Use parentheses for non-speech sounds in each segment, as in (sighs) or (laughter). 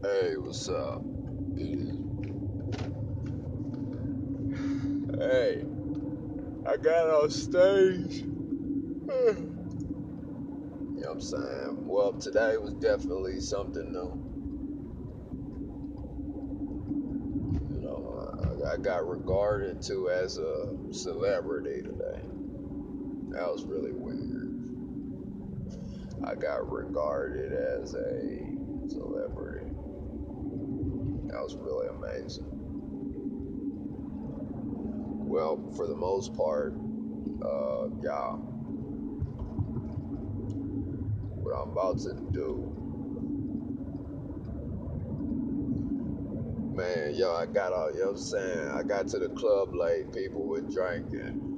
Hey, what's up? Hey, I got on stage. (sighs) you know what I'm saying? Well, today was definitely something new. You know, I, I got regarded to as a celebrity today. That was really weird. I got regarded as a celebrity. That was really amazing. Well, for the most part, uh, yeah, what I'm about to do, man, yo, I got all, you know what I'm saying? I got to the club late, people were drinking.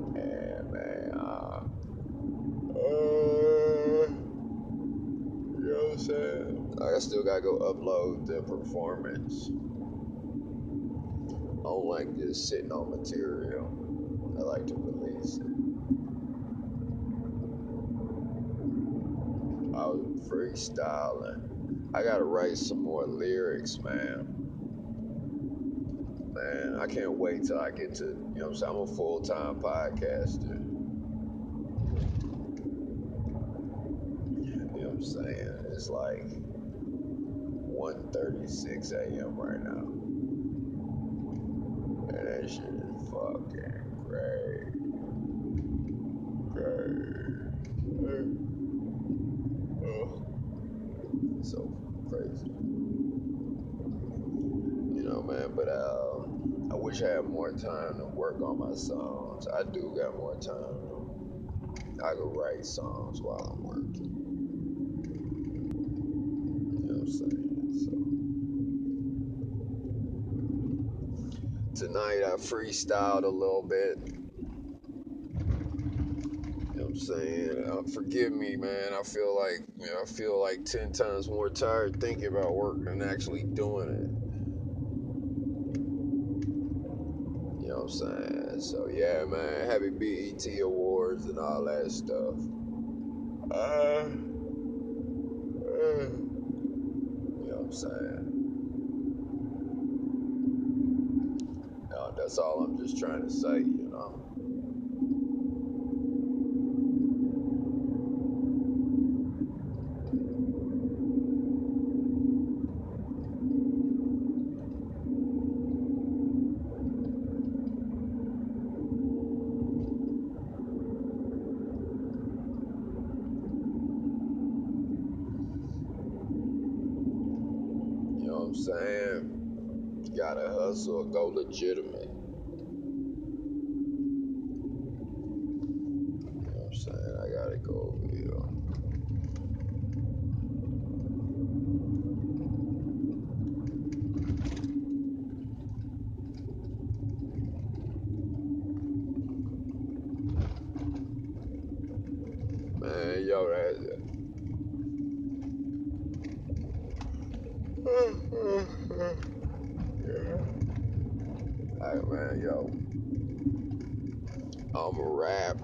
And, man, uh, uh, you know what I'm saying? I still gotta go upload the performance. I don't like just sitting on material. I like to release it. I was freestyling. I gotta write some more lyrics, man. Man, I can't wait till I get to, you know I'm saying? I'm a full time podcaster. You know what I'm saying? It's like 1.36 a.m. right now. And that shit is fucking great. Great. So crazy. You know, man, but uh, I wish I had more time to work on my songs. I do got more time. I could write songs while I'm working. Saying? So tonight I freestyled a little bit. You know what I'm saying? Uh, forgive me, man. I feel like you know, I feel like ten times more tired thinking about work than actually doing it. You know what I'm saying? So yeah, man. Happy BET Awards and all that stuff. Uh, uh, saying? That's all I'm just trying to say. You know. I'm saying? Gotta hustle, go legitimate. You know I'm saying? I gotta go over here. Man, yo, that. Yeah. Hey, man, yo. I'm a rap.